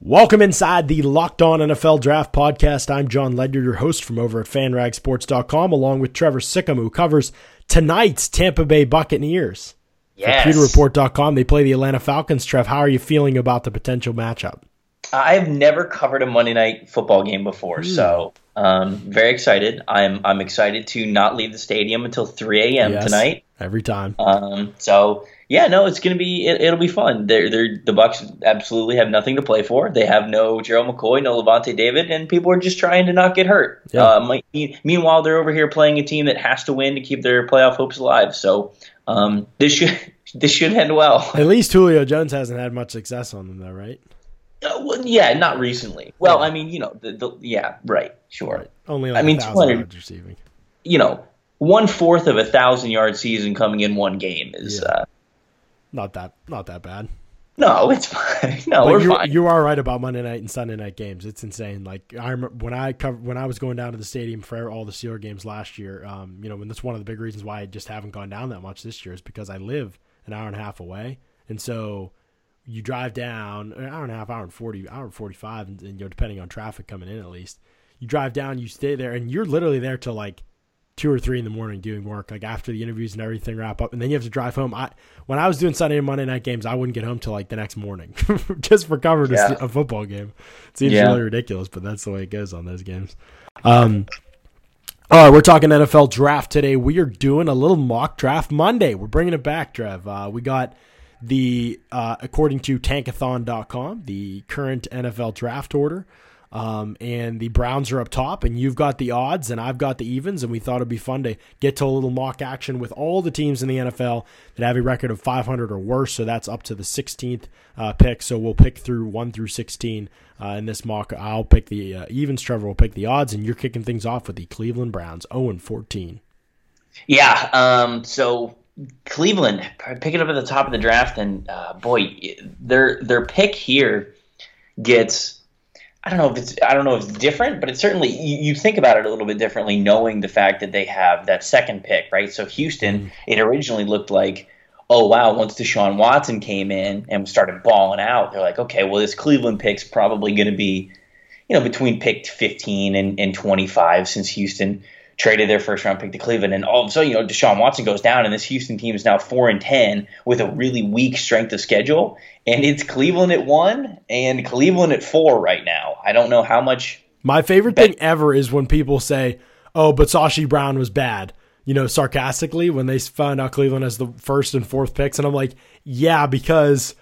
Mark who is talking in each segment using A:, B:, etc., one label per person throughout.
A: Welcome inside the Locked On NFL Draft Podcast. I'm John Ledyard, your host from over at FanRagSports.com, along with Trevor Sikkema, who covers tonight's Tampa Bay Buccaneers.
B: Yes.
A: For PewterReport.com, they play the Atlanta Falcons. Trev, how are you feeling about the potential matchup?
B: I've never covered a Monday night football game before, so um, very excited. I'm I'm excited to not leave the stadium until 3 a.m.
A: Yes,
B: tonight.
A: Every time.
B: Um, so yeah, no, it's gonna be it, will be fun. They're, they're the Bucks absolutely have nothing to play for. They have no Gerald McCoy, no Lavonte David, and people are just trying to not get hurt.
A: Yeah.
B: Uh, my, meanwhile, they're over here playing a team that has to win to keep their playoff hopes alive. So um, this should this should end well.
A: At least Julio Jones hasn't had much success on them, though, right?
B: Uh, well, yeah, not recently. Well,
A: Yeah.
B: I mean, you know, the, the yeah, right, sure.
A: Only like
B: I mean,
A: a thousand
B: 200
A: yards receiving.
B: You know, one fourth of a thousand yard season coming in one game is
A: Yeah.
B: uh,
A: Not that, not that bad.
B: no, it's fine. No,
A: But
B: we're
A: you,
B: fine.
A: you are right about Monday night and Sunday night games. It's insane. Like I remember when I cover, when I was going down to the stadium for all the Steeler games last year. Um, you know, and that's one of the big reasons why I just haven't gone down that much this year is because I live an hour and a half away, and so you drive down an hour and a half, hour and forty, hour and forty five, and, and you know depending on traffic coming in at least. You drive down, you stay there, and you're literally there till like two or three in the morning doing work, like after the interviews and everything wrap up, and then you have to drive home. I when I was doing Sunday and Monday night games, I wouldn't get home till like the next morning, just for a
B: Yeah.
A: a, football game. It seems
B: Yeah.
A: really ridiculous, but that's the way it goes on those games. Um, all right, we're talking NFL draft today. We are doing a little mock draft Monday. We're bringing it back, Trev. Uh, we got the uh, according to Tankathon.com, the current NFL draft order. Um, and the Browns are up top, and you've got the odds, and I've got the evens, and we thought it'd be fun to get to a little mock action with all the teams in the NFL that have a record of 500 or worse. So that's up to the 16th uh, pick. So we'll pick through one through 16 uh, in this mock. I'll pick the uh, evens. Trevor will pick the odds, and you're kicking things off with the Cleveland Browns, 0 and 14.
B: Yeah. Um, so Cleveland picking up at the top of the draft, and uh, boy, their their pick here gets. I don't know if it's I don't know if it's different, but it's certainly you, you think about it a little bit differently, knowing the fact that they have that second pick, right? So Houston, mm-hmm. it originally looked like, oh wow, once Deshaun Watson came in and started balling out, they're like, okay, well this Cleveland pick's probably going to be, you know, between pick 15 and, and 25 since Houston traded their first round pick to Cleveland, and all of a sudden, you know, Deshaun Watson goes down, and this Houston team is now four and ten with a really weak strength of schedule, and it's Cleveland at one and Cleveland at four right now. I don't know how much.
A: My favorite thing ever is when people say, "Oh, but Sashi Brown was bad." You know, sarcastically when they found out Cleveland has the first and fourth picks, and I'm like, "Yeah, because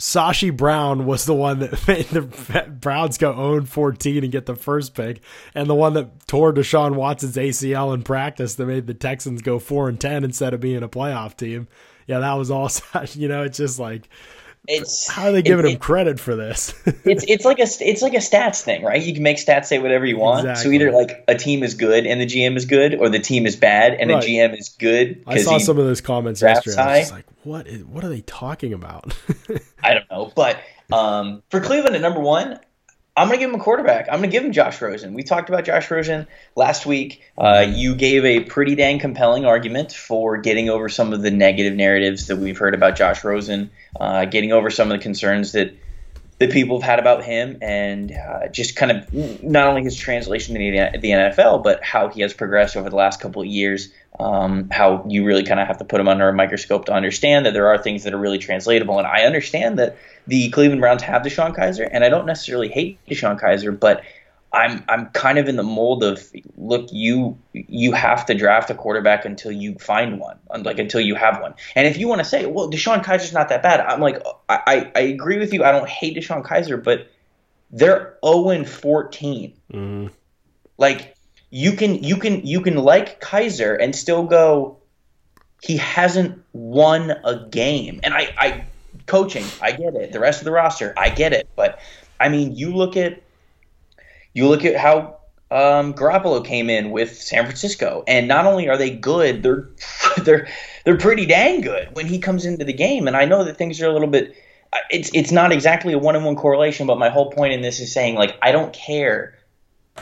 A: Sashi Brown was the one that made the Browns go oh own 14 and get the first pick, and the one that tore Deshaun Watson's ACL in practice that made the Texans go four and 10 instead of being a playoff team." Yeah, that was all. You know, it's just like,
B: It's
A: how are they giving
B: it-
A: him credit for this?
B: it's it's like a it's like a stats thing, right? You can make stats say whatever you want. So either like a team is good and the GM is good, or the team is bad and
A: Right.
B: the GM is good.
A: I saw some of those comments yesterday. I was like, what is what are they talking about?
B: I don't know, but um, for Cleveland at number one, I'm going to give him a quarterback. I'm going to give him Josh Rosen. We talked about Josh Rosen last week. Uh, you gave a pretty dang compelling argument for getting over some of the negative narratives that we've heard about Josh Rosen, uh, getting over some of the concerns that that people have had about him, and uh, just kind of not only his translation to the, the NFL, but how he has progressed over the last couple of years. Um, how you really kind of have to put them under a microscope to understand that there are things that are really translatable. And I understand that the Cleveland Browns have DeShone Kizer, and I don't necessarily hate DeShone Kizer, but I'm I'm kind of in the mold of look you you have to draft a quarterback until you find one like until you have one and if you want to say well DeShone Kizer's not that bad I'm like I, I, agree with you I don't hate DeShone Kizer but they're 0 and 14
A: Mhm.
B: like you can you can you can like Kizer and still go he hasn't won a game and I, I coaching I get it the rest of the roster I get it but I mean you look at you look at how um, Garoppolo came in with San Francisco, and not only are they good, they're they're they're pretty dang good when he comes into the game. And I know that things are a little bit. It's it's not exactly a one on one correlation, but my whole point in this is saying like I don't care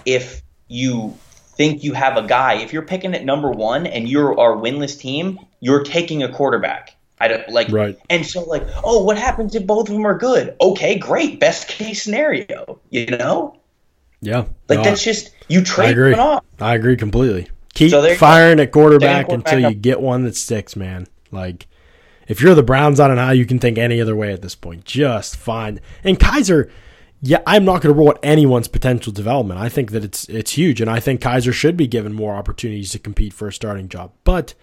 B: if you think you have a guy. If you're picking at number one and you're our winless team, you're taking a quarterback. I don't like,
A: Right.
B: and so like, oh, what happens if both of them are good? Okay, great, best case scenario, you know,
A: Yeah.
B: like
A: No,
B: that's just you
A: I
B: trade
A: agree.
B: one off.
A: I agree completely. Keep
B: So there you go.
A: firing at quarterback
B: quarterback
A: until you get one that sticks, man. Like if you're the Browns, I don't know how you can think any other way at this point. Just fine. And Kizer, yeah, I'm not going to rule out anyone's potential development. I think that it's it's huge, and I think Kizer should be given more opportunities to compete for a starting job. But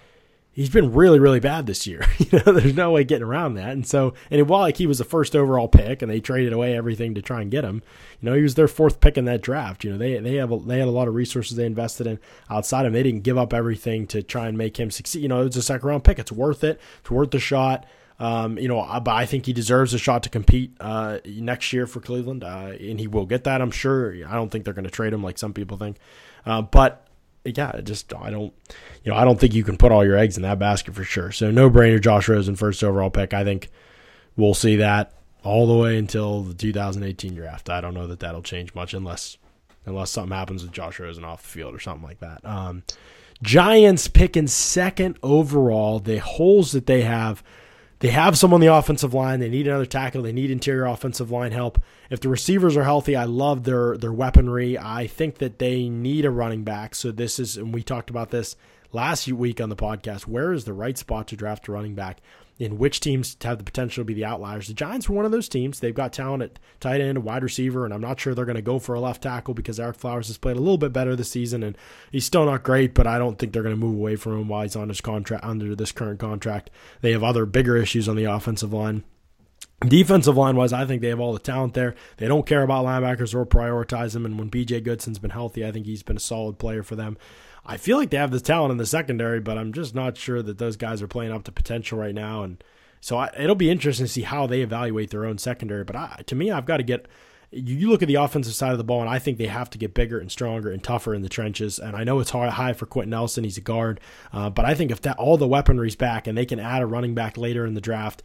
A: he's been really, really bad this year. you know, there's no way getting around that. And so, and while like he was the first overall pick, and they traded away everything to try and get him, you know, he was their fourth pick in that draft. You know, they they have a, they had a lot of resources they invested in outside him. They didn't give up everything to try and make him succeed. You know, it was a second round pick. It's worth it. It's worth the shot. Um, you know, but I think he deserves a shot to compete uh, next year for Cleveland, uh, and he will get that. I'm sure. I don't think they're going to trade him like some people think, uh, but yeah, just I don't, you know, I don't think you can put all your eggs in that basket for sure. So no brainer, Josh Rosen, first overall pick. I think we'll see that all the way until the 2018 draft. I don't know that that'll change much unless unless something happens with Josh Rosen off the field or something like that. Um, Giants picking second overall. The holes that they have, they have some on the offensive line. They need another tackle. They need interior offensive line help. If the receivers are healthy, I love their their weaponry. I think that they need a running back. So this is, and we talked about this last week on the podcast. Where is the right spot to draft a running back? In which teams have the potential to be the outliers? The Giants were one of those teams. They've got talent at tight end, wide receiver, and I'm not sure they're going to go for a left tackle because Ereck Flowers has played a little bit better this season, and he's still not great. But I don't think they're going to move away from him while he's on his contract under this current contract. They have other bigger issues on the offensive line. Defensive line wise, I think they have all the talent there. They don't care about linebackers or prioritize them. And when BJ Goodson's been healthy, I think he's been a solid player for them. I feel like they have the talent in the secondary, but I'm just not sure that those guys are playing up to potential right now. And so I, it'll be interesting to see how they evaluate their own secondary. But I, to me, I've got to get. You look at the offensive side of the ball, and I think they have to get bigger and stronger and tougher in the trenches. And I know it's hard, high for Quenton Nelson; he's a guard, uh, but I think if that all the weaponry's back and they can add a running back later in the draft,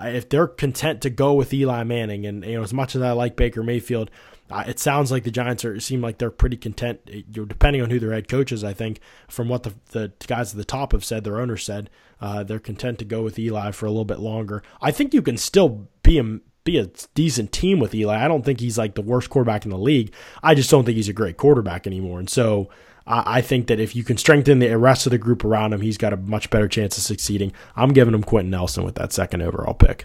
A: if they're content to go with Eli Manning, and you know as much as I like Baker Mayfield, uh, it sounds like the Giants are seem like they're pretty content. You know, depending on who their head coach is, I think from what the the guys at the top have said, their owner said, uh, they're content to go with Eli for a little bit longer. I think you can still be a be a decent team with Eli. I don't think he's like the worst quarterback in the league. I just don't think he's a great quarterback anymore. And so I I think that if you can strengthen the rest of the group around him, he's got a much better chance of succeeding. I'm giving him Quenton Nelson with that second overall pick.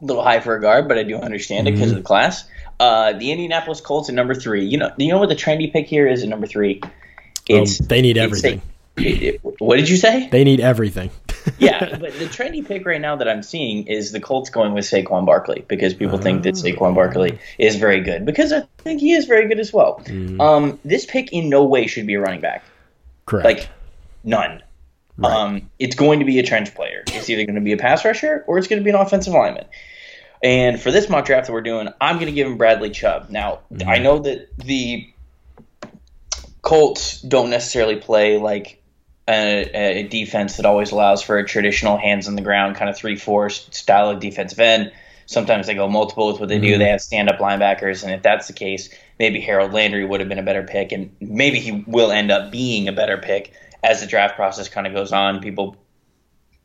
B: a little high for a guard, but I do understand it because
A: Mm-hmm.
B: of the class. Uh, the Indianapolis Colts at number three. You know, you know what the trendy pick here is at number three.
A: Um, they need everything.
B: a- it- what did you say?
A: They need everything.
B: yeah, but the trendy pick right now that I'm seeing is the Colts going with Saquon Barkley because people think that Saquon Barkley is very good because I think he is very good as well.
A: Mm-hmm.
B: Um, this pick in no way should be a running back,
A: Correct.
B: like none. Um, it's going to be a trench player. It's either going to be a pass rusher or it's going to be an offensive lineman. And for this mock draft that we're doing, I'm going to give him Bradley Chubb. Now, mm-hmm. I know that the Colts don't necessarily play like a, a defense that always allows for a traditional hands on the ground kind of three four style of defensive end. Sometimes they go multiple with what they do. Mm-hmm. They have stand up linebackers, and if that's the case, maybe Harold Landry would have been a better pick, and maybe he will end up being a better pick as the draft process kind of goes on. People,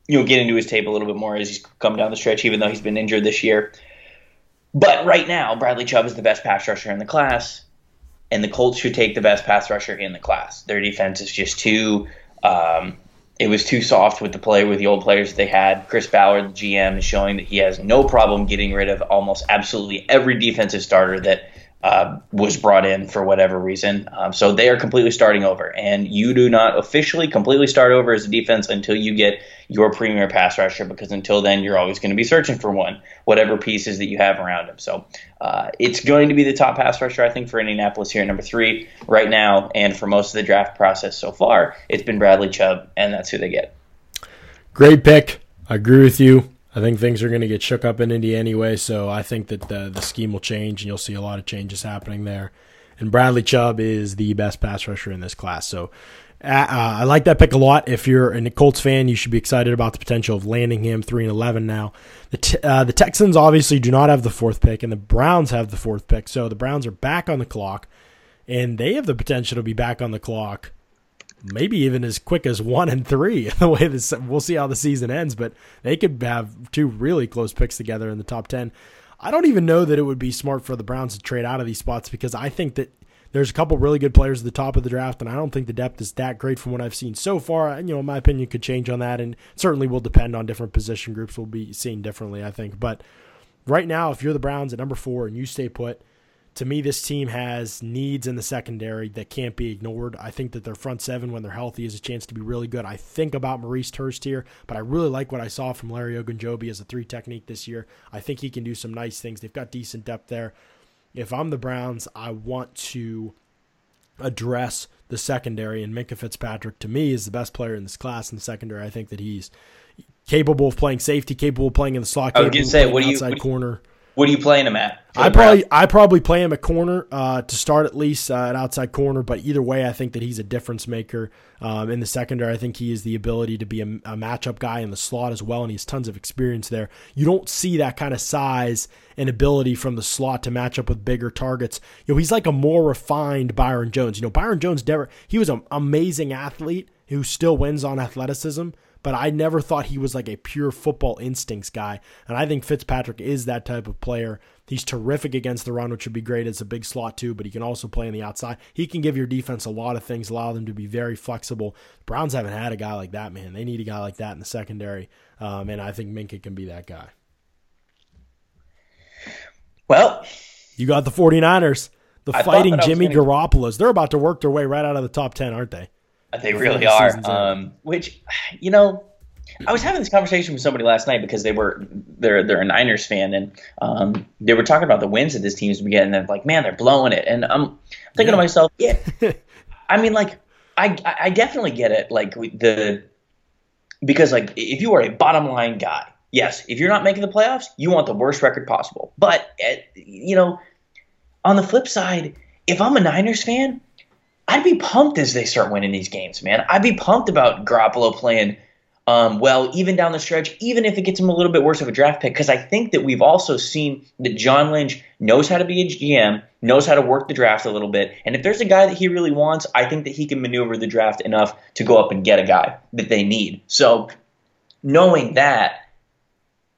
B: you know, get into his tape a little bit more as he's come down the stretch, even though he's been injured this year. But right now, Bradley Chubb is the best pass rusher in the class, and the Colts should take the best pass rusher in the class. Their defense is just too. Um, it was too soft with the play with the old players they had. Chris Ballard, the GM, is showing that he has no problem getting rid of almost absolutely every defensive starter that uh, was brought in for whatever reason. Um, so they are completely starting over, and you do not officially completely start over as a defense until you get your premier pass rusher, because until then you're always going to be searching for one, whatever pieces that you have around him. So uh, it's going to be the top pass rusher, I think, for Indianapolis here at number three right now, and for most of the draft process so far, it's been Bradley Chubb, and that's who they get.
A: Great pick. I agree with you. I think things are going to get shook up in Indy anyway, so I think that the, the scheme will change, and you'll see a lot of changes happening there. And Bradley Chubb is the best pass rusher in this class, so uh, uh, I like that pick a lot. If you're a Colts fan, you should be excited about the potential of landing him three and eleven now. The t- uh, the Texans obviously do not have the fourth pick, and the Browns have the fourth pick, so the Browns are back on the clock, and they have the potential to be back on the clock maybe even as quick as one and three. The way this, we'll see how the season ends, but they could have two really close picks together in the top ten. I don't even know that it would be smart for the Browns to trade out of these spots because I think that there's a couple really good players at the top of the draft, and I don't think the depth is that great from what I've seen so far. And, you know, my opinion could change on that, and certainly will depend on different position groups. We'll be seen differently, I think. But right now, if you're the Browns at number four and you stay put, to me, this team has needs in the secondary that can't be ignored. I think that their front seven, when they're healthy, is a chance to be really good. I think about Maurice Hurst here, but I really like what I saw from Larry Ogunjobi as a three technique this year. I think he can do some nice things. They've got decent depth there. If I'm the Browns, I want to address the secondary, and Minkah Fitzpatrick, to me, is the best player in this class in the secondary. I think that he's capable of playing safety, capable of playing in the slot,
B: I was
A: capable
B: gonna
A: of
B: say,
A: playing
B: what do you-
A: outside
B: what do you-
A: corner.
B: What are you playing him at?
A: I probably I probably play him a corner uh, to start at least uh, at outside corner, but either way, I think that he's a difference maker um, in the secondary. I think he has the ability to be a, a matchup guy in the slot as well, and he has tons of experience there. You don't see that kind of size and ability from the slot to match up with bigger targets. You know, he's like a more refined Byron Jones. You know, Byron Jones never he was an amazing athlete who still wins on athleticism but I never thought he was like a pure football instincts guy. And I think Fitzpatrick is that type of player. He's terrific against the run, which would be great as a big slot too, but he can also play on the outside. He can give your defense a lot of things, allow them to be very flexible. Browns haven't had a guy like that, man. They need a guy like that in the secondary. Um, and I think Minkah can be that guy.
B: Well,
A: You got the 49ers, the
B: I
A: fighting
B: that I was
A: Jimmy
B: gonna-
A: Garoppolo's. They're about to work their way right out of the top 10, aren't they?
B: They really are. Um, which, you know, I was having this conversation with somebody last night because they were they're they're a Niners fan and um, they were talking about the wins that this team's been getting. And they're like, man, they're blowing it. And I'm thinking
A: Yeah.
B: to myself, yeah. I mean, like, I I definitely get it. Like the because like if you are a bottom line guy, yes, if you're not making the playoffs, you want the worst record possible. But eh, you know, on the flip side, if I'm a Niners fan, I'd be pumped as they start winning these games, man. I'd be pumped about Garoppolo playing um, well, even down the stretch, even if it gets him a little bit worse of a draft pick, because I think that we've also seen that John Lynch knows how to be a GM, knows how to work the draft a little bit, and if there's a guy that he really wants, I think that he can maneuver the draft enough to go up and get a guy that they need. So, knowing that,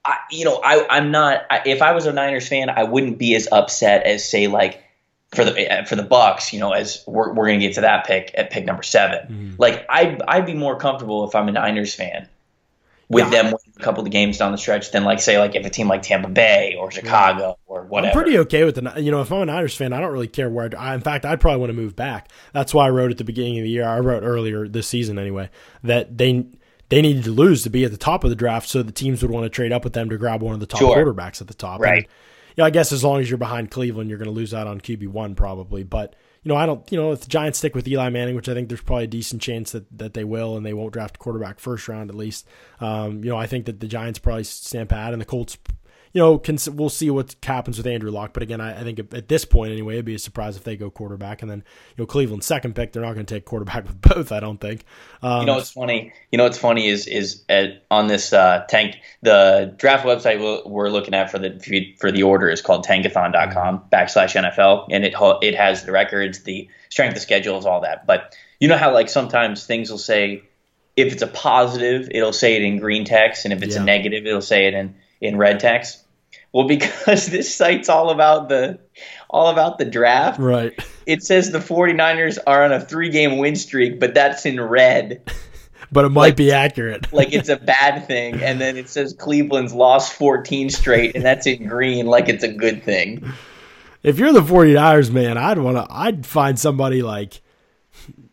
B: I, you know, I, I'm not. I, if I was a Niners fan, I wouldn't be as upset as say like for the for the Bucks. You know, as we're we're gonna get to that pick at pick number 7
A: Mm-hmm.
B: Like I'd I'd be more comfortable if I'm a Niners fan with
A: Yeah.
B: them winning a couple of games down the stretch than like say like if a team like Tampa Bay or Chicago or whatever.
A: I'm pretty okay with the. You know, if I'm a Niners fan, I don't really care where. I, in fact, I'd probably want to move back. That's why I wrote at the beginning of the year. I wrote earlier this season anyway that they they needed to lose to be at the top of the draft, so the teams would want to trade up with them to grab one of the top
B: Sure.
A: quarterbacks at the top.
B: Right.
A: And, know, I guess as long as you're behind Cleveland, you're going to lose out on QB one probably. But you know, I don't. You know, if the Giants stick with Eli Manning, which I think there's probably a decent chance that, that they will, and they won't draft quarterback first round at least. Um, you know, I think that the Giants probably stand pat, and the Colts. You know, can, we'll see what happens with Andrew Locke. But again, I, I think at this point anyway, it'd be a surprise if they go quarterback, and then you know Cleveland's second pick, they're not going to take quarterback with both. I don't think. Um,
B: You know what's funny? You know what's funny is is at, on this uh, tank the draft website we're- we're looking at for the for the order is called tankathon.com backslash NFL and it it has the records, the strength of schedules, all that. But you know how like sometimes things will say if it's a positive, it'll say it in green text, and if it's
A: Yeah.
B: a negative, it'll say it in in red text. Well, because this site's all about the all about the draft,
A: right.
B: it says the 49ers are on a three game win streak, but that's in red
A: But it might
B: Like-
A: be accurate.
B: like it's a bad thing, and then it says Cleveland's lost 14 straight, and that's in green, like it's a good thing.
A: If you're the 49ers, man, I'd want to. I'd find somebody like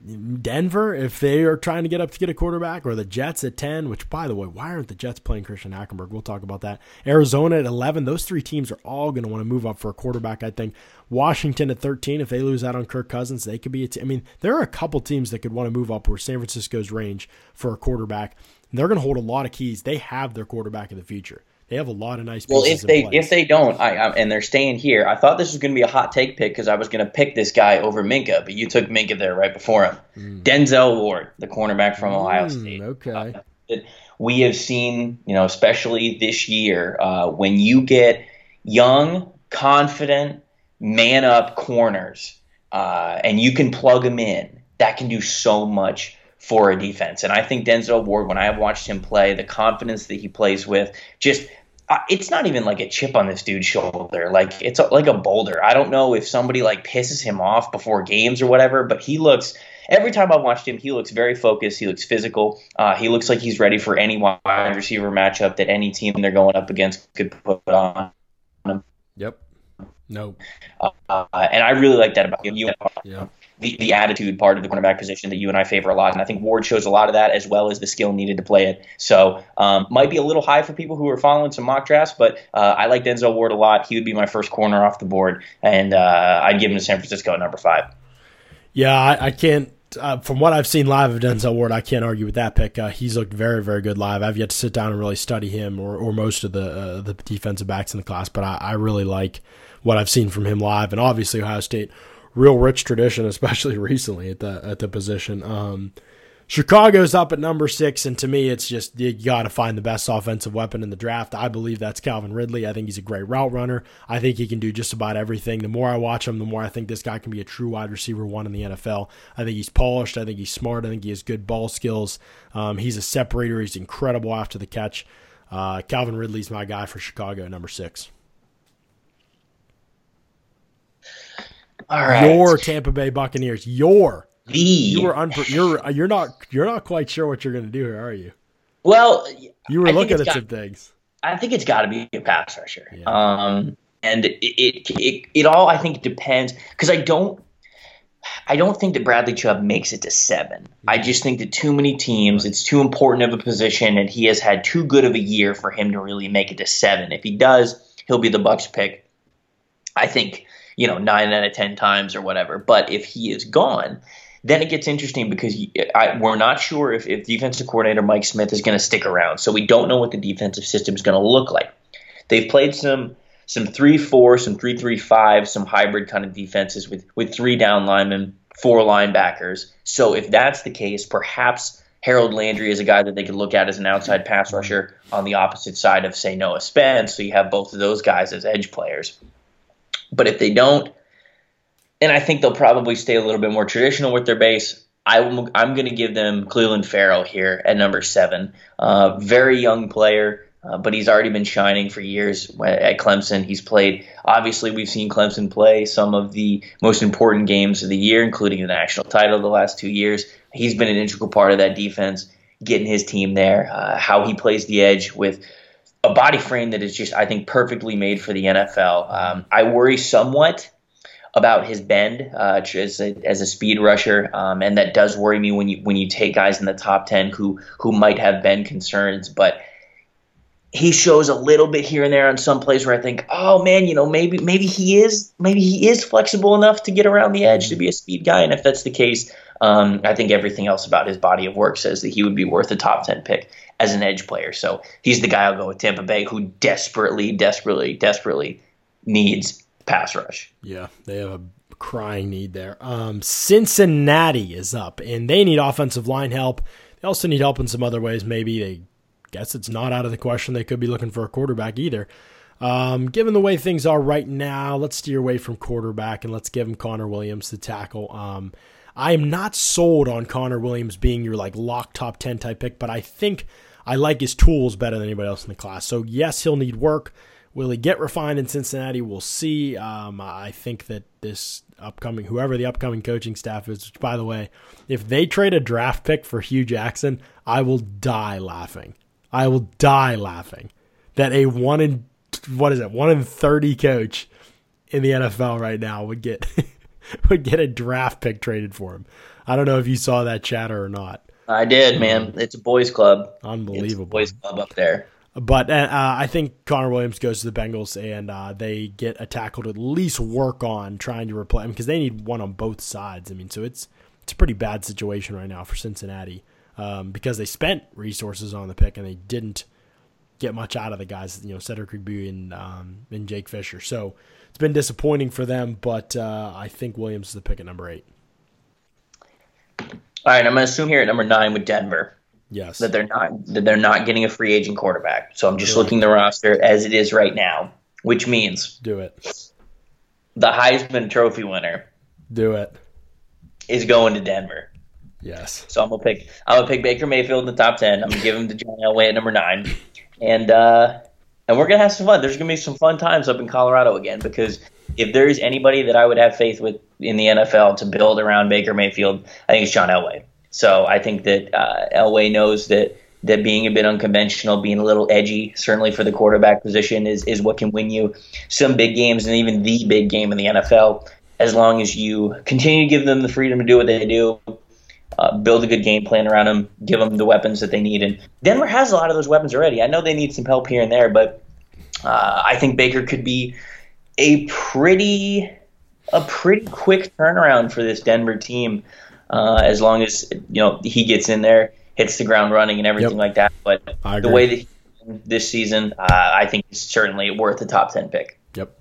A: Denver if they are trying to get up to get a quarterback, or the Jets at 10. Which, by the way, why aren't the Jets playing Christian Hackenberg? We'll talk about that. Arizona at 11. Those three teams are all going to want to move up for a quarterback. I think Washington at 13. If they lose out on Kirk Cousins, they could be. a team. I mean, there are a couple teams that could want to move up where San Francisco's range for a quarterback. They're going to hold a lot of keys. They have their quarterback in the future. They have a lot of nice.
B: Well,
A: pieces
B: if they if they don't, I, I and they're staying here, I thought this was going to be a hot take pick because I was going to pick this guy over Minkah, but you took Minkah there right before him. Denzel Ward, the cornerback from Ohio
A: Mm,
B: State.
A: okay.
B: that we have seen, you know, especially this year, uh, when you get young, confident, man up corners, uh, and you can plug them in, that can do so much for a defense. And I think Denzel Ward, when I have watched him play, the confidence that he plays with, just uh, it's not even like a chip on this dude's shoulder. Like it's a, like a boulder. I don't know if somebody like pisses him off before games or whatever, but he looks. Every time I've watched him, he looks very focused. He looks physical. Uh, he looks like he's ready for any wide receiver matchup that any team they're going up against could put on him.
A: Yep. No.
B: Uh, and I really like that about him. You,
A: Yeah.
B: The, the attitude part of the cornerback position that you and I favor a lot. And I think Ward shows a lot of that as well as the skill needed to play it. So um, might be a little high for people who are following some mock drafts, but uh, I like Denzel Ward a lot. He would be my first corner off the board, and uh, I'd give him to San Francisco at number five.
A: Yeah, I, I can't. Uh, from what I've seen live of Denzel Ward, I can't argue with that pick. Uh, he's looked very, very good live. I've yet to sit down and really study him or, or most of the uh, the defensive backs in the class, but I, I really like what I've seen from him live. And obviously, Ohio State, real rich tradition, especially recently at the at the position. Um, Chicago's up at number six, and to me, it's just you got to find the best offensive weapon in the draft. I believe that's Calvin Ridley. I think he's a great route runner. I think he can do just about everything. The more I watch him, the more I think this guy can be a true wide receiver one in the NFL. I think he's polished. I think he's smart. I think he has good ball skills. Um, he's a separator. He's incredible after the catch. Uh, Calvin Ridley's my guy for Chicago, number six.
B: Right.
A: Your Tampa Bay Buccaneers. Your
B: the
A: you were unpre- you're you're not you're not quite sure what you're going to do here, are you?
B: well,
A: You were
B: I
A: looking at
B: got-
A: some things.
B: I think it's got to be a pass rusher.
A: Yeah.
B: Um, and it, it it it all I think depends because I don't I don't think that Bradley Chubb makes it to seven. I just think that too many teams, it's too important of a position, and he has had too good of a year for him to really make it to seven. If he does, he'll be the Bucks pick. I think you know nine out of ten times or whatever. But if he is gone, then it gets interesting because you- I, we're not sure if, if defensive coordinator Mike Smith is going to stick around. So we don't know what the defensive system is going to look like. They've played some some three four, some three three five, some hybrid kind of defenses with with three down linemen, four linebackers. So if that's the case, perhaps Harold Landry is a guy that they could look at as an outside pass rusher on the opposite side of say Noah Spence. So you have both of those guys as edge players. But if they don't, and I think they'll probably stay a little bit more traditional with their base. I will, I'm going to give them Clelin Ferrell here at number seven. Uh, very young player, uh, but he's already been shining for years at Clemson. He's played, obviously, we've seen Clemson play some of the most important games of the year, including the national title the last two years. He's been an integral part of that defense, getting his team there. Uh, how he plays the edge with a body frame that is just, I think, perfectly made for the NFL. Um, I worry somewhat about his bend uh, as, a, as a speed rusher, um, and that does worry me when you when you take guys in the top ten who who might have bend concerns, but. He shows a little bit here and there on some plays where I think, oh man, you know, maybe maybe he is maybe he is flexible enough to get around the edge to be a speed guy, and if that's the case, um, I think everything else about his body of work says that he would be worth a top ten pick as an edge player. So he's the guy I'll go with Tampa Bay, who desperately, desperately, desperately needs pass rush.
A: Yeah, they have a crying need there. Um, Cincinnati is up, and they need offensive line help. They also need help in some other ways. Maybe they guess it's not out of the question. They could be looking for a quarterback either. Um, given the way things are right now, let's steer away from quarterback and let's give him Connor Williams to tackle. Um, I am not sold on Connor Williams being your like lock top 10 type pick, but I think I like his tools better than anybody else in the class. So, yes, he'll need work. Will he get refined in Cincinnati? We'll see. Um, I think that this upcoming, whoever the upcoming coaching staff is, which, by the way, if they trade a draft pick for Hue Jackson, I will die laughing. I will die laughing that a one in what is it one in thirty coach in the NFL right now would get would get a draft pick traded for him. I don't know if you saw that chatter or not.
B: I did, man. It's a boys' club. It's a
A: Unbelievable.
B: boys' club up there.
A: But uh, I think Connor Williams goes to the Bengals and uh, they get a tackle to at least work on trying to replace him because they need one on both sides. I mean, so it's it's a pretty bad situation right now for Cincinnati um, because they spent resources on the pick and they didn't get much out of the guys. You know, Cedric Rigby and um, and Jake Fisher. So it's been disappointing for them. But uh, I think Williams is the pick at number eight.
B: All right, I'm going to assume here at number nine with Denver
A: Yes.
B: that they're not that they're not getting a free agent quarterback. So I'm just
A: Correct.
B: looking the roster as it is right now, which means
A: Do it.
B: the Heisman Trophy winner,
A: Do it.
B: is going to Denver.
A: Yes.
B: So I'm gonna pick. I'm gonna pick Baker Mayfield in the top ten. I'm gonna give him to John Elway at number nine, and uh, and we're gonna have some fun. There's gonna be some fun times up in Colorado again because if there is anybody that I would have faith with in the NFL to build around Baker Mayfield, I think it's John Elway. So I think that uh, Elway knows that that being a bit unconventional, being a little edgy, certainly for the quarterback position, is is what can win you some big games and even the big game in the NFL. As long as you continue to give them the freedom to do what they do, uh, build a good game plan around them, give them the weapons that they need. And Denver has a lot of those weapons already. I know they need some help here and there, but uh, I think Baker could be a pretty a pretty quick turnaround for this Denver team uh, as long as you know he gets in there, hits the ground running, and everything
A: Yep.
B: like that. But the way that this season, uh, I think is certainly worth a top ten pick.
A: Yep.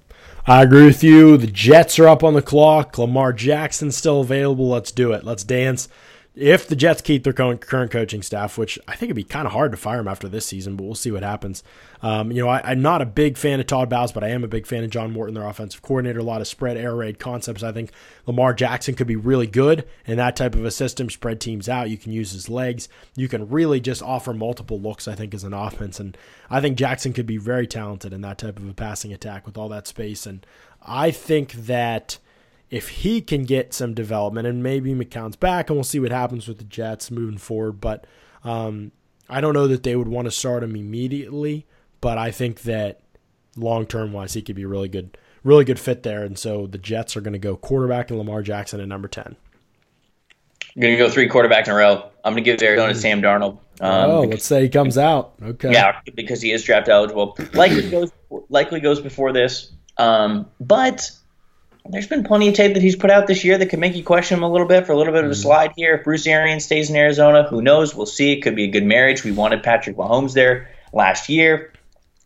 A: I agree with you. The Jets are up on the clock. Lamar Jackson's still available. Let's do it. Let's dance. If the Jets keep their current coaching staff, which I think it'd be kind of hard to fire him after this season, but we'll see what happens. Um, you know, I, I'm not a big fan of Todd Bowles, but I am a big fan of John Morton, their offensive coordinator. A lot of spread air raid concepts. I think Lamar Jackson could be really good in that type of a system. Spread teams out. You can use his legs. You can really just offer multiple looks. I think as an offense, and I think Jackson could be very talented in that type of a passing attack with all that space. And I think that if he can get some development, and maybe McCown's back, and we'll see what happens with the Jets moving forward. But um, I don't know that they would want to start him immediately. But I think that long term wise, he could be a really good, really good fit there. And so the Jets are going to go quarterback and Lamar Jackson at number ten.
B: I'm gonna go three quarterbacks in a row. I'm gonna give Arizona to Sam Darnold. Um,
A: oh, let's say he comes out. Okay.
B: Yeah, because he is draft eligible. Likely goes likely goes before this. Um, but there's been plenty of tape that he's put out this year that could make you question him a little bit for a little bit of a slide here. If Bruce Arians stays in Arizona, who knows? We'll see. It could be a good marriage. We wanted Patrick Mahomes there last year.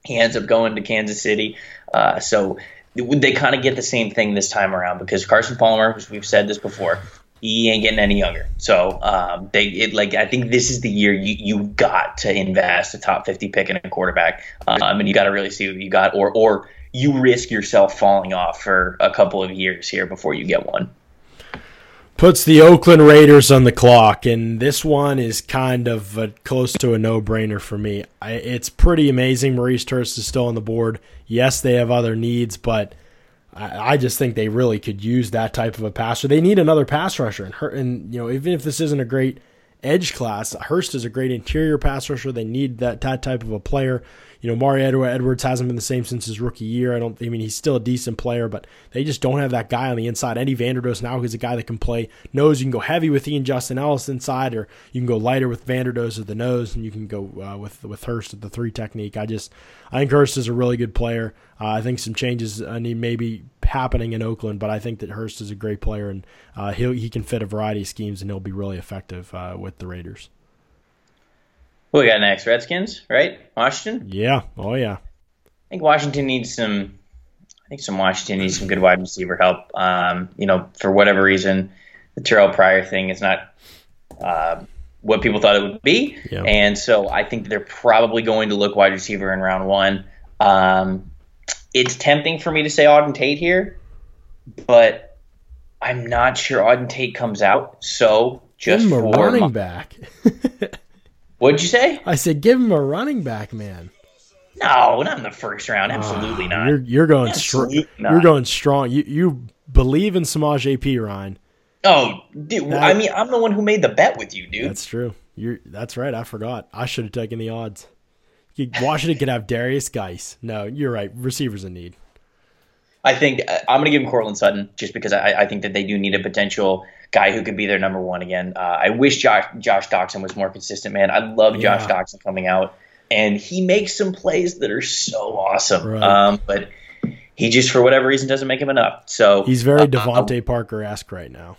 B: He ends up going to Kansas City. Uh, so they kind of get the same thing this time around because Carson Palmer, as we've said this before, he ain't getting any younger. So um, they it, like I think this is the year you you got to invest a top fifty pick in a quarterback, um, and you got to really see what you got, or or you risk yourself falling off for a couple of years here before you get one.
A: puts the Oakland Raiders on the clock, and this one is kind of a, close to a no-brainer for me. I, it's pretty amazing. Maurice Hurst is still on the board. Yes, they have other needs, but I, I just think they really could use that type of a passer. They need another pass rusher, and, Hur- and you know, even if this isn't a great edge class, Hurst is a great interior pass rusher. They need that, that type of a player. You know, Mario Edwards hasn't been the same since his rookie year. I don't. I mean, he's still a decent player, but they just don't have that guy on the inside. Eddie Vanderdoes now is a guy that can play nose. You can go heavy with Ian Justin Ellis inside, or you can go lighter with Vanderdoes at the nose, and you can go uh, with with Hurst at the three technique. I just I think Hurst is a really good player. Uh, I think some changes uh, need maybe happening in Oakland, but I think that Hurst is a great player, and uh, he he can fit a variety of schemes, and he'll be really effective uh, with the Raiders.
B: Who we got next? Redskins, right? Washington.
A: Yeah. Oh yeah.
B: I think Washington needs some. I think some Washington needs some good wide receiver help. Um, you know, for whatever reason, the Terrelle Pryor thing is not uh, what people thought it would be,
A: Yeah.
B: and so I think they're probably going to look wide receiver in round one. Um, it's tempting for me to say Auden Tate here, but I'm not sure Auden Tate comes out. So just for
A: running
B: my-
A: back.
B: what'd you say?
A: I said, give him a running back, man.
B: No, not in the first round. Absolutely
A: Ah,
B: not.
A: You're you're going strong. You're going strong. You you believe in Samaj AP Ryan.
B: Oh, dude!
A: That-
B: I mean, I'm the one who made the bet with you, dude.
A: That's true. You're that's right. I forgot. I should have taken the odds. Washington could have Derrius Guice. No, you're right. Receivers in need.
B: I think uh, I'm going to give him Courtland Sutton just because I, I think that they do need a potential guy who could be their number one again. Uh, I wish Josh Josh Doctson was more consistent, man. I love Josh
A: Yeah.
B: Doctson coming out, and he makes some plays that are so awesome.
A: Right.
B: Um, but he just for whatever reason doesn't make him enough. So
A: He's very
B: uh,
A: DeVante Parker esque right now.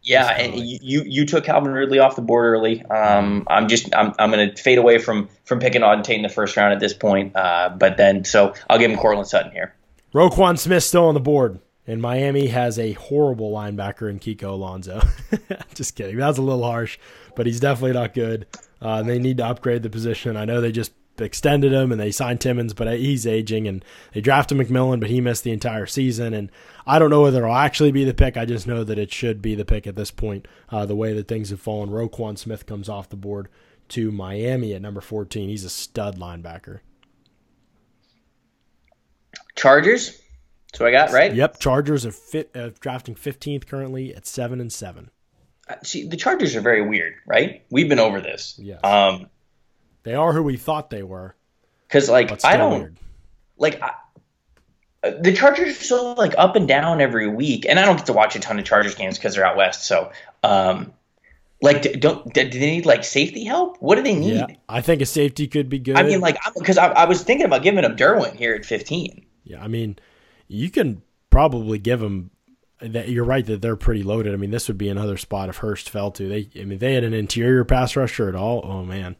B: Yeah, and you, you you took Calvin Ridley off the board early. Um, I'm just I'm I'm going to fade away from from picking Auden Tate in the first round at this point. Uh, but then so I'll give him Courtland Sutton here.
A: Roquan Smith still on the board. And Miami has a horrible linebacker in Kiko Alonso. just kidding. That's a little harsh, but he's definitely not good. Uh, they need to upgrade the position. I know they just extended him and they signed Timmons, but he's aging and they drafted McMillan, but he missed the entire season. And I don't know whether it'll actually be the pick. I just know that it should be the pick at this point, uh, the way that things have fallen. Roquan Smith comes off the board to Miami at number 14. He's a stud linebacker.
B: Chargers. So I got right.
A: Yep, Chargers are fit, uh, drafting 15th currently at seven and seven.
B: Uh, see, the Chargers are very weird, right? We've been over this.
A: Yes.
B: Um,
A: they are who we thought they were.
B: Because like I don't weird. like I, uh, the Chargers are so like up and down every week, and I don't get to watch a ton of Chargers games because they're out west. So, um, like, don't do they need like safety help? What do they need? Yeah,
A: I think a safety could be good.
B: I mean, like, because I, I, was thinking about giving him Derwin here at 15.
A: Yeah, I mean, you can probably give them That you're right that they're pretty loaded. I mean, this would be another spot if Hurst fell to. They, I mean, they had an interior pass rusher at all. Oh man,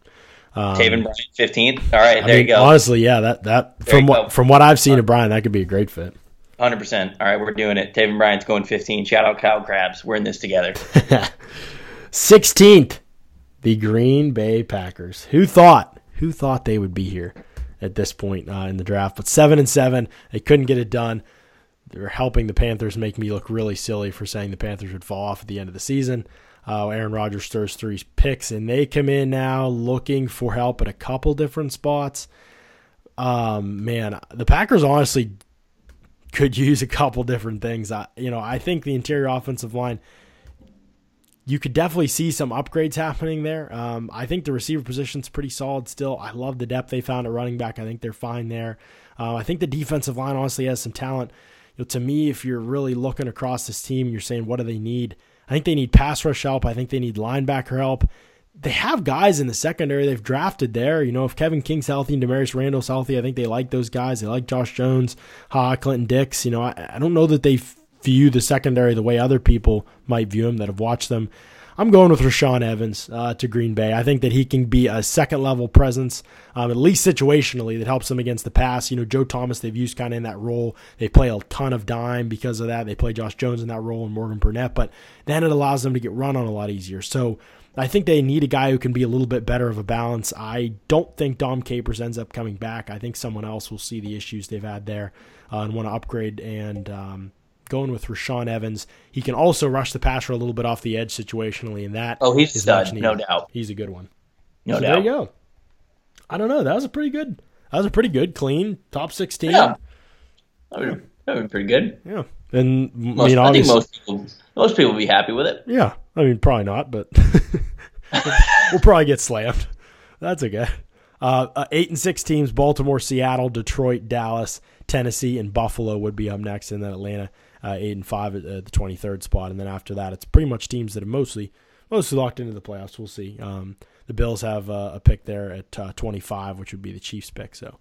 B: um, Taven Bryan, fifteenth. All right, I there mean, you go.
A: Honestly, yeah, that that there from what go. from what I've seen of Bryan, that could be a great fit.
B: Hundred percent. All right, we're doing it. Taven Bryan's going fifteen. Shout out Kyle Crabbs. We're in this together.
A: Sixteenth, the Green Bay Packers. Who thought? Who thought they would be here? At this point uh, in the draft. But seven and seven, they couldn't get it done. They're helping the Panthers make me look really silly for saying the Panthers would fall off at the end of the season. Uh, Aaron Rodgers throws three picks, and they come in now looking for help at a couple different spots. Um, man, the Packers honestly could use a couple different things. I, you know, I think the interior offensive line you could definitely see some upgrades happening there. Um, I think the receiver position's pretty solid still. I love the depth they found at running back. I think they're fine there. Uh, I think the defensive line honestly has some talent. You know, to me, if you're really looking across this team, you're saying, what do they need? I think they need pass rush help. I think they need linebacker help. They have guys in the secondary they've drafted there. You know, if Kevin King's healthy and Damarious Randall's healthy, I think they like those guys. They like Josh Jones, Ha, Clinton Dix. You know, I, I don't know that they view the secondary the way other people might view him that have watched them. I'm going with Rashaan Evans uh, to Green Bay. I think that he can be a second level presence, um, at least situationally, that helps them against the pass. You know, Joe Thomas, they've used kind of in that role. They play a ton of dime because of that. They play Josh Jones in that role and Morgan Burnett, but then it allows them to get run on a lot easier. So I think they need a guy who can be a little bit better of a balance. I don't think Dom Capers ends up coming back. I think someone else will see the issues they've had there uh, and want to upgrade and. Um, going with Rashaan Evans. He can also rush the passer a little bit off the edge situationally, and that
B: oh, he's stud, no doubt.
A: He's a good one.
B: No
A: so
B: doubt.
A: There you go. I don't know. That was a pretty good. That was a pretty good, clean top sixteen.
B: Yeah, that would, that would be pretty good.
A: Yeah, and
B: most,
A: I mean,
B: I think most people, most people would be happy with it.
A: Yeah, I mean, probably not, but we'll probably get slammed. That's okay. Uh, uh, eight and six teams: Baltimore, Seattle, Detroit, Dallas, Tennessee, and Buffalo would be up next, and then Atlanta uh, eight and five at uh, the 23rd spot, and then after that, it's pretty much teams that are mostly mostly locked into the playoffs. We'll see. Um, the Bills have uh, a pick there at uh, 25, which would be the Chiefs' pick. So.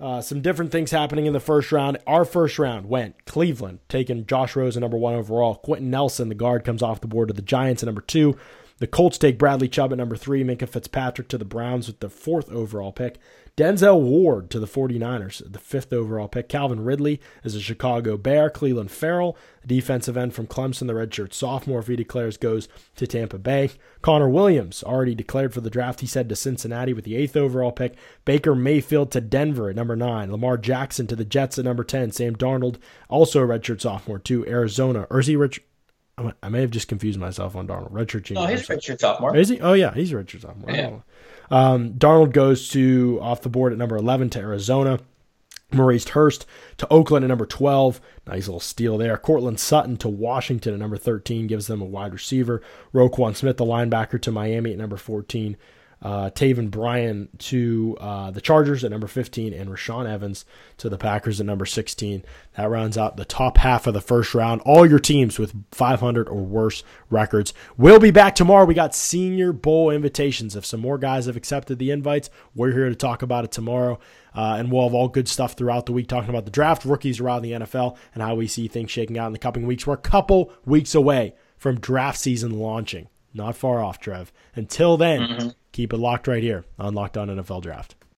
A: Uh, some different things happening in the first round. Our first round went Cleveland, taking Josh Rosen number one overall. Quenton Nelson, the guard, comes off the board to the Giants at number two. The Colts take Bradley Chubb at number three. Minkah Fitzpatrick to the Browns with the fourth overall pick. Denzel Ward to the 49ers, the fifth overall pick. Calvin Ridley is a Chicago Bear. Clelin Ferrell, defensive end from Clemson, the redshirt sophomore, if he declares, goes to Tampa Bay. Connor Williams, already declared for the draft, he said to Cincinnati with the eighth overall pick. Baker Mayfield to Denver at number nine. Lamar Jackson to the Jets at number 10. Sam Darnold, also a redshirt sophomore, to Arizona. He rich? I may have just confused myself on Darnold. Redshirt junior.
B: Oh, he's redshirt sophomore.
A: Is he? Oh, yeah, he's redshirt sophomore. Yeah. Um, Darnold goes to off the board at number 11 to Arizona. Maurice Hurst to Oakland at number 12. Nice little steal there. Courtland Sutton to Washington at number 13 gives them a wide receiver. Roquan Smith, the linebacker, to Miami at number 14 uh, Taven Bryan to uh, the Chargers at number 15, and Rashaan Evans to the Packers at number 16. That rounds out the top half of the first round. All your teams with 500 or worse records. We'll be back tomorrow. We got Senior Bowl invitations. If some more guys have accepted the invites, we're here to talk about it tomorrow. Uh, and we'll have all good stuff throughout the week talking about the draft, rookies around the NFL, and how we see things shaking out in the coming weeks. We're a couple weeks away from draft season launching. Not far off, Trev. Until then, mm-hmm. Keep it locked right here on Locked On NFL Draft.